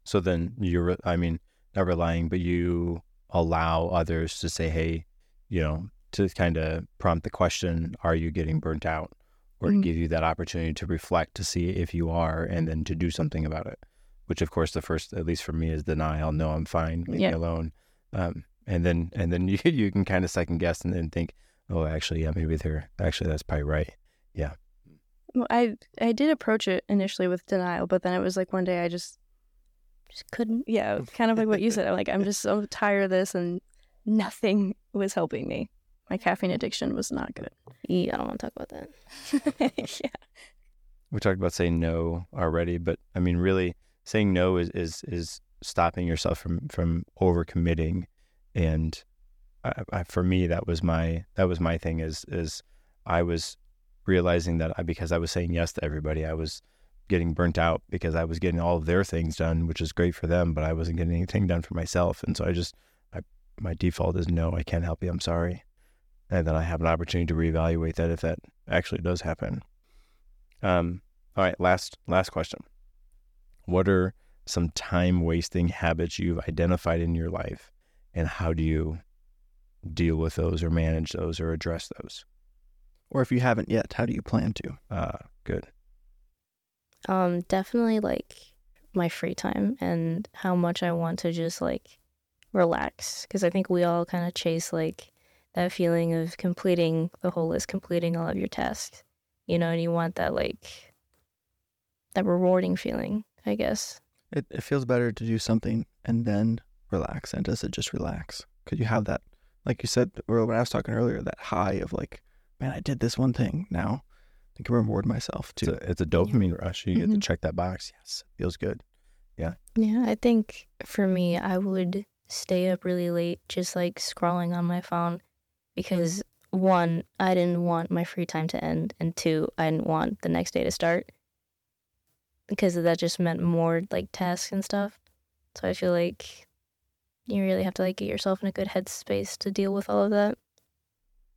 So then you're, I mean, not relying, but you allow others to say, hey, you know, to kind of prompt the question, are you getting burnt out? Or Mhm. to give you that opportunity to reflect to see if you are and then to do something about it. Which, of course, the first, at least for me, is denial. No, I'm fine. Leave Yeah. me alone. Um, and then, and then you, you can kind of second guess and then think, oh, actually, yeah, maybe they're, actually, that's probably right. Yeah. Well, I I did approach it initially with denial, but then it was like one day I just Just couldn't. yeah, kind of like what you said. I'm like I'm just so tired of this, and nothing was helping me. My caffeine addiction was not good. Yeah, I don't want to talk about that. yeah. we talked about saying no already, but I mean, really, saying no is is is stopping yourself from from overcommitting, and I, I, for me, that was my that was my thing. Is is I was realizing that I, because I was saying yes to everybody, I was getting burnt out because I was getting all of their things done, which is great for them, but I wasn't getting anything done for myself, and so I just I my default is no, I can't help you, I'm sorry, and then I have an opportunity to reevaluate that if that actually does happen. Um, all right, last last question. What are some time wasting habits you've identified in your life and how do you deal with those or manage those or address those? Or if you haven't yet, how do you plan to? Uh, good. Um, definitely like my free time and how much I want to just like relax because I think we all kind of chase like that feeling of completing the whole list, completing all of your tasks, you know, and you want that like that rewarding feeling, I guess. It, it feels better to do something and then relax and does it just relax? Because you have that, like you said, or when I was talking earlier, that high of like, man, I did this one thing. Now I can reward myself It's too. a, it's a dopamine rush. You get to Mhm. check that box. Yes, feels good. Yeah yeah, I think for me, I would stay up really late just like scrolling on my phone because one, I didn't want my free time to end, and two, I didn't want the next day to start because that just meant more like tasks and stuff. So I feel like you really have to like get yourself in a good headspace to deal with all of that.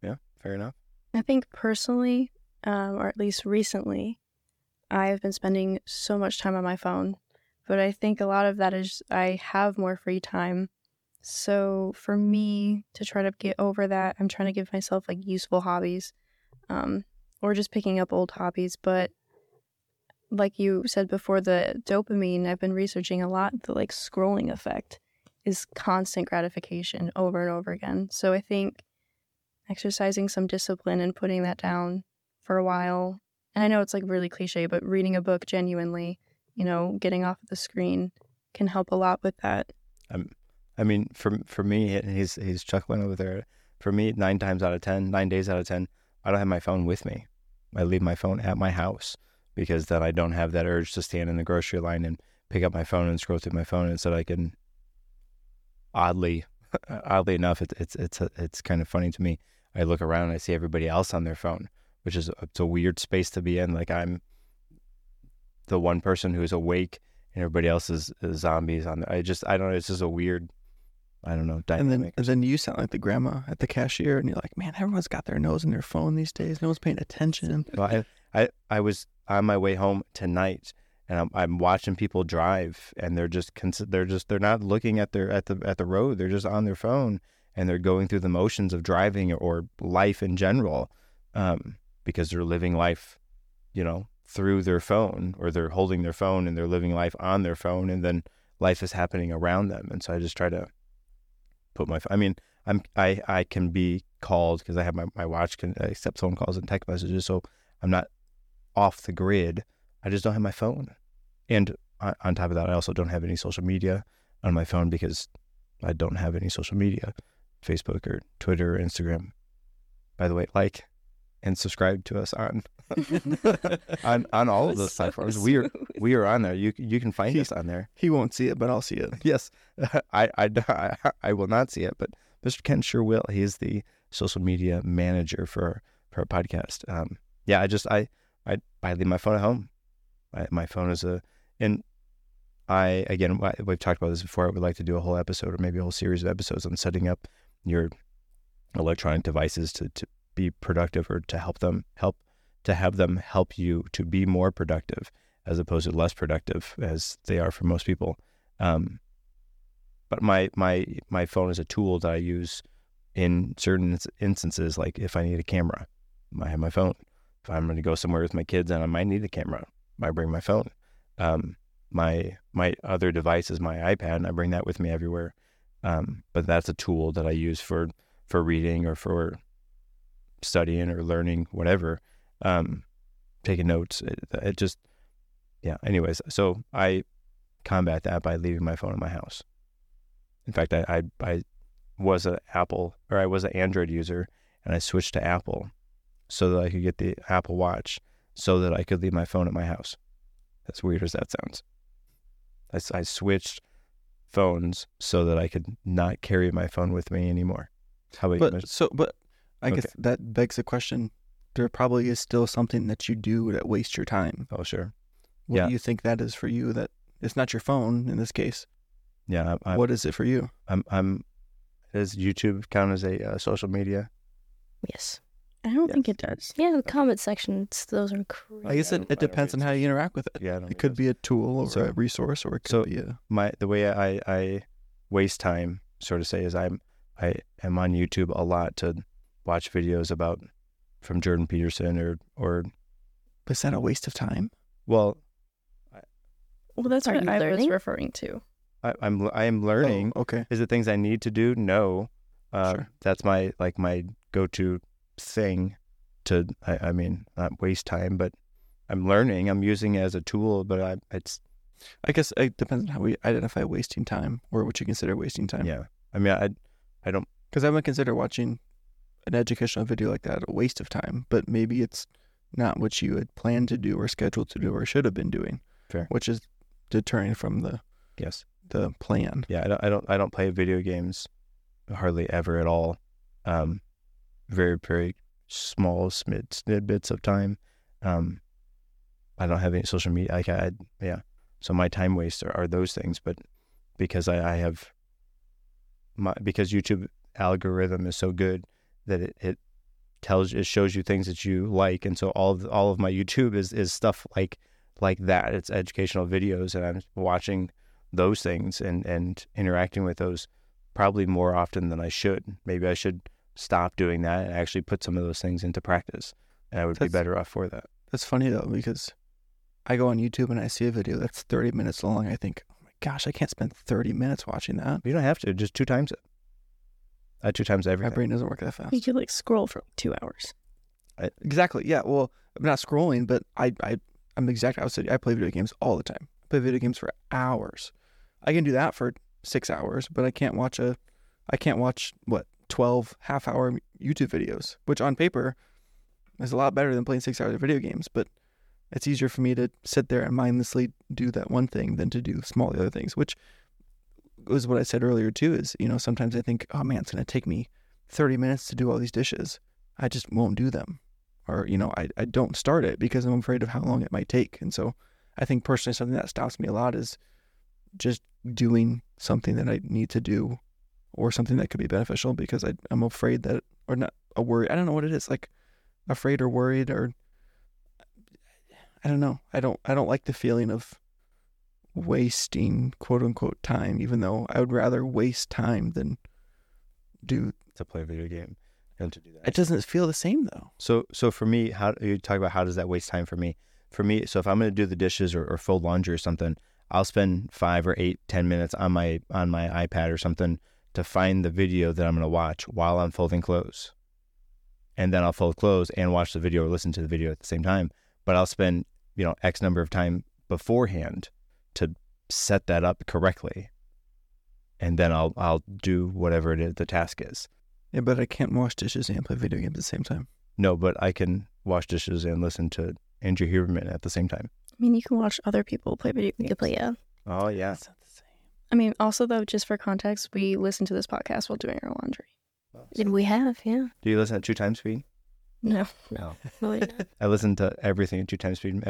Yeah, fair enough. I think personally, um, or at least recently, I've been spending so much time on my phone. But I think a lot of that is I have more free time. So for me to try to get over that, I'm trying to give myself like useful hobbies um, or just picking up old hobbies. But like you said before, the dopamine, I've been researching a lot. The like scrolling effect is constant gratification over and over again. So I think exercising some discipline and putting that down for a while. And I know it's like really cliche, but reading a book genuinely, you know, getting off of the screen can help a lot with that. I mean, for for me, he's he's chuckling over there. For me, nine times out of ten, nine days out of ten, I don't have my phone with me. I leave my phone at my house because then I don't have that urge to stand in the grocery line and pick up my phone and scroll through my phone. Instead, I can. Oddly, oddly enough, it's it's it's it's kind of funny to me. I look around and I see everybody else on their phone, which is it's a weird space to be in. Like I'm the one person who's awake and everybody else is, is zombies on there. I just I don't know. It's just a weird. I don't know And then, and then you sound like the grandma at the cashier, and you're like, man, everyone's got their nose in their phone these days. No one's paying attention. Well, I, I I was on my way home tonight, and I'm I'm watching people drive, and they're just they're just they're not looking at their at the at the road. They're just on their phone, and they're going through the motions of driving or life in general, um, because they're living life, you know, through their phone, or they're holding their phone and they're living life on their phone, and then life is happening around them. And so I just try to put my. I mean, I'm I I can be called because I have my my watch can accept phone calls and text messages, so I'm not off the grid. I just don't have my phone, and on top of that, I also don't have any social media on my phone because I don't have any social media, Facebook or Twitter or Instagram. By the way, like and subscribe to us on on on all of those platforms. We are we are on there. You you can find us on there. He won't see it, but I'll see it. Yes, I, I, I, I will not see it, but Mr. Ken sure will. He is the social media manager for for our podcast. Um, yeah, I just I I I leave my phone at home. I, my phone is a and I again we've talked about this before. I would like to do a whole episode or maybe a whole series of episodes on setting up your electronic devices to to be productive or to help them help to have them help you to be more productive as opposed to less productive as they are for most people. Um, but my my my phone is a tool that I use in certain instances, like if I need a camera, I have my phone. If I'm going to go somewhere with my kids and I might need a camera, I bring my phone. Um, my my other device is my iPad, and I bring that with me everywhere. Um, but that's a tool that I use for for reading or for studying or learning, whatever. Um, taking notes. It, it just yeah. Anyways, so I combat that by leaving my phone in my house. In fact, I I, I was an Apple or I was an Android user, and I switched to Apple so that I could get the Apple Watch, so that I could leave my phone at my house. As weird as that sounds, I, I switched phones so that I could not carry my phone with me anymore. How about you? But so, but I guess that begs the question: there probably is still something that you do that wastes your time. Oh, sure. What Yeah. do you think that is for you? That it's not your phone in this case. Yeah, I, I, what is it for you? I'm. I'm. Does YouTube count as a uh, social media? Yes. I don't Yes. think it does. Yeah, the comment sections, those are crazy. I guess it, it depends on how you interact with it. Yeah, I don't It could be a tool or So- a resource, or it could so- be a my the way I I waste time sort of say is I'm I am on YouTube a lot to watch videos about from Jordan Peterson or or But is that a waste of time? well Well, that's what you I was referring to. I, I'm I am learning. Oh, okay. Is it things I need to do? No. Uh, Sure. That's my like my go to thing. To I, I mean not waste time, but I'm learning. I'm using it as a tool, but I it's I guess it depends on how we identify wasting time or what you consider wasting time. yeah. I mean I I don't Because I would consider watching an educational video like that a waste of time, but maybe it's not what you had planned to do or scheduled to do or should have been doing. Fair. Which is deterring from the yes the plan. yeah I don't I don't I don't play video games hardly ever at all. Um, very very small smid snippets of time. Um, I don't have any social media. Like I, yeah. So my time waste are, are those things, but because I, I have my because YouTube algorithm is so good that it, it tells it shows you things that you like, and so all of all of my YouTube is is stuff like like that. It's educational videos, and I'm watching those things and and interacting with those probably more often than I should. Maybe I should stop doing that and actually put some of those things into practice, and I would That's- be better off for that. That's funny though, because I go on YouTube and I see a video that's 30 minutes long. I think, oh my gosh, I can't spend 30 minutes watching that. You don't have to just two times it. Uh, two times My brain doesn't work that fast. You could like scroll for like two hours. Exactly. Yeah. Well, I'm not scrolling, but I, I, I'm exactly. I was. I play video games all the time. I play video games for hours. I can do that for six hours, but I can't watch a. I can't watch what 12 half-hour YouTube videos, which on paper is a lot better than playing six hours of video games. But it's easier for me to sit there and mindlessly do that one thing than to do small other things, which was what I said earlier too. Is you know sometimes I think, oh man, it's gonna take me 30 minutes to do all these dishes. I just won't do them or you know I, I don't start it because i'm afraid of how long it might take and so i think personally something that stops me a lot is just doing something that i need to do or something that could be beneficial because I, i'm afraid that or not a worry i don't know what it is like afraid or worried or i don't know i don't i don't like the feeling of wasting quote unquote time even though i would rather waste time than do to play a video game and to do that. it doesn't feel the same though So, so for me, how you talk about how does that waste time for me? For me, so if I'm going to do the dishes or, or fold laundry or something, I'll spend five or eight, ten minutes on my on my iPad or something to find the video that I'm going to watch while I'm folding clothes, and then I'll fold clothes and watch the video or listen to the video at the same time. But I'll spend you know X number of time beforehand to set that up correctly, and then I'll I'll do whatever it is the task is. yeah but i can't wash dishes and play video games at the same time No, but I can wash dishes and listen to Andrew Huberman at the same time. I mean, you can watch other people play video You games. play, yeah. Oh yeah. That's not the same. I mean, also though, just for context, we listen to this podcast while doing our laundry. Did we have, yeah. Do you listen at two times speed? No, No. No, we didn't. I listen to everything at two times speed.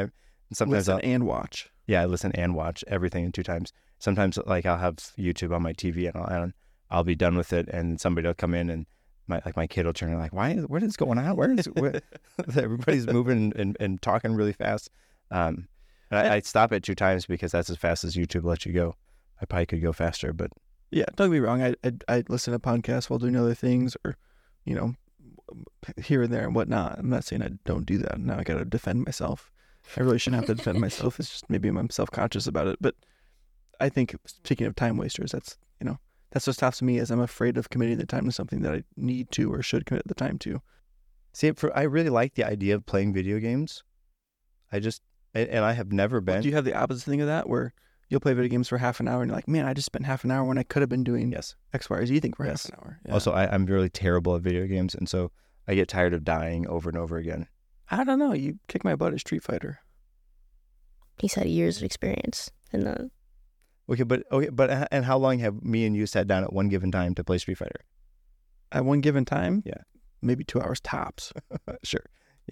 And sometimes Listen I'll and watch. yeah, I listen and watch everything in two times. Sometimes like I'll have YouTube on my TV and I'll and I'll be done with it and somebody will come in and my like my kid will turn and like, why what is going on? Where is where, everybody's moving and, and talking really fast. Um and I, I stop it two times because that's as fast as YouTube lets you go. I probably could go faster, but Yeah, don't get me wrong. I I I listen to podcasts while doing other things, or you know, here and there and whatnot. I'm not saying I don't do that. Now I got to defend myself. I really shouldn't have to defend myself. It's just maybe I'm self conscious about it. But I think speaking of time wasters, that's you know that's what stops me is I'm afraid of committing the time to something that I need to or should commit the time to. See, for, I really like the idea of playing video games. I just, and, I have never been. Do you have the opposite thing of that where you'll play video games for half an hour and you're like, man, I just spent half an hour when I could have been doing yes. X, Y, or Z thing for Yes. half an hour. Yeah. Also, I, I'm really terrible at video games, and so I get tired of dying over and over again. I don't know. You kick my butt at Street Fighter. He's had years of experience in the Okay, but okay, but uh, and how long have me and you sat down at one given time to play Street Fighter? At one given time, Yeah. maybe two hours tops. sure.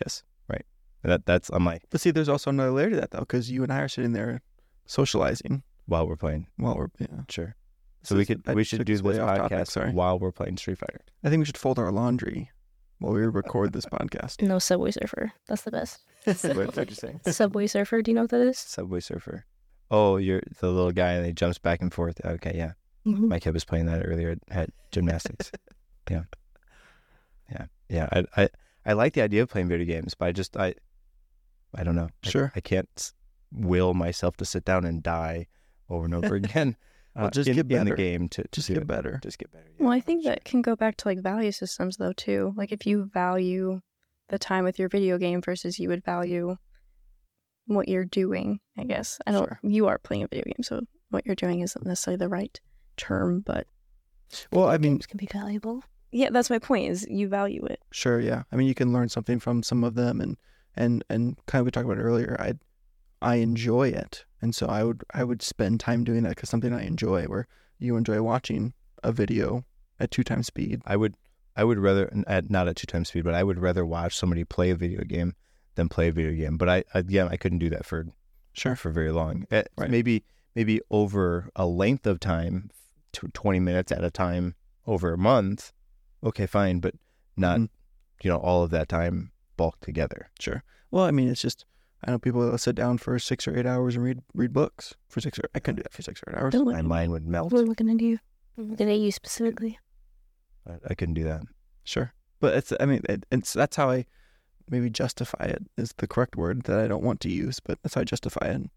Yes. Right. That that's I'm like But see, there's also another layer to that though, because you and I are sitting there socializing while we're playing. while we're. Yeah. Sure. This So we could I we should do this podcast topic, sorry. while we're playing Street Fighter. I think we should fold our laundry while we record this podcast. no Subway Surfer. That's the best. What what you're saying? Subway Surfer. Do you know what that is? Subway Surfer. Oh, you're the little guy and he jumps back and forth. Okay, yeah. Mhm. My kid was playing that earlier at, at gymnastics. yeah, yeah, yeah. I, I I like the idea of playing video games, but I just I I don't know. Sure. I, can't will myself to sit down and die over and over again. Uh, Well, just in, get in the better. game to, to Just get it. better. Just get better. Well, I think sure. that can go back to like value systems though too. Like if you value the time with your video game versus you would value what you're doing, I guess. I don't Sure. you are playing a video game, so what you're doing isn't necessarily the right term, but Well, I mean, Games can be valuable. yeah, that's my point is you value it. Sure, yeah. I mean, you can learn something from some of them, and and and kind of we talked about it earlier. I I enjoy it, and so I would I would spend time doing that because something I enjoy. Where you enjoy watching a video at two times speed. I would I would rather at not at two times speed, but I would rather watch somebody play a video game than play a video game. But I again I couldn't do that for Sure, for very long. Eh, Right. Maybe maybe over a length of time, tw- twenty minutes at a time over a month. Okay, fine, but not Mhm. you know all of that time bulked together. sure. Well, I mean, it's just I know people that sit down for six or eight hours and read read books for six or I couldn't do that for six or eight hours. Don't My mind would melt. We're looking at you. I'm looking at you specifically. I, I couldn't do that. Sure, but it's I mean it, it's that's how I maybe justify it is the correct word that I don't want to use, but that's how I justify it. And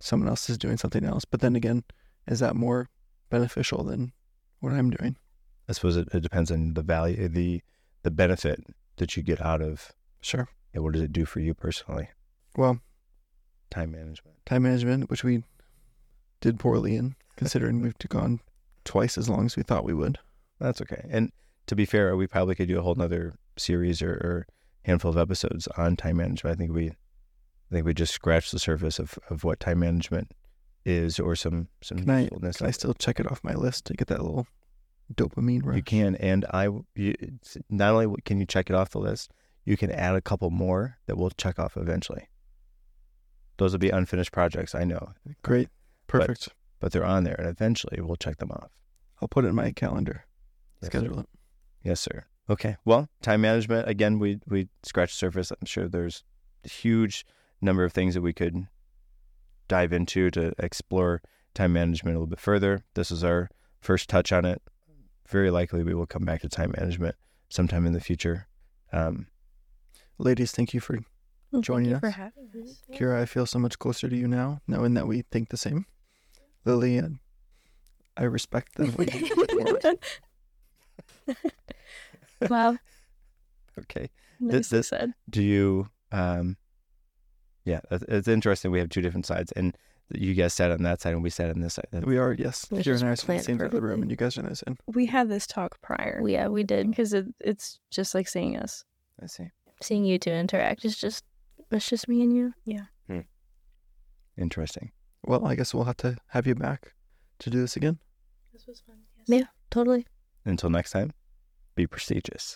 someone else is doing something else, but then again, is that more beneficial than what I'm doing? I suppose it, it depends on the value, the the benefit that you get out of Sure. it. What does it do for you personally? Well, Time management. time management, which we did poorly in, considering we've gone twice as long as we thought we would. That's okay. And to be fair, we probably could do a whole nother series or, or handful of episodes on time management. I think we, I think we just scratched the surface of, of what time management is, or some some Can I- Can I still check it off my list to get that little dopamine rush? You can, and I you, not only can you check it off the list, you can add a couple more that we'll check off eventually. Those will be unfinished projects, I know, Great. Perfect. but they're on there, and eventually we'll check them off. I'll put it in my calendar. Yes, sir. Schedule it. Yes, sir. Okay. Well, time management again. We we scratched the surface. I'm sure there's a huge number of things that we could dive into to explore time management a little bit further. This is our first touch on it. Very likely, we will come back to time management sometime in the future. Um, Ladies, thank you for Joining thank you us. for having us. Keira. I feel so much closer to you now, knowing that we think the same. Lily, and I respect them. way Wow. okay. Nicely this- said. Do you? Um, yeah, it's, it's interesting. We have two different sides, and you guys sat on that side, and we sat on this side. That- We are, yes. It was Keira and I are just on the same side room, and you guys are in the same. We had this talk prior Yeah, we did. because it, it's just like seeing us. I see. Seeing you two interact is just it's just me and you. Yeah. Hmm. Interesting. Well, I guess we'll have to have you back to do this again. This was fun. Yeah, totally. Until next time, be prestigious.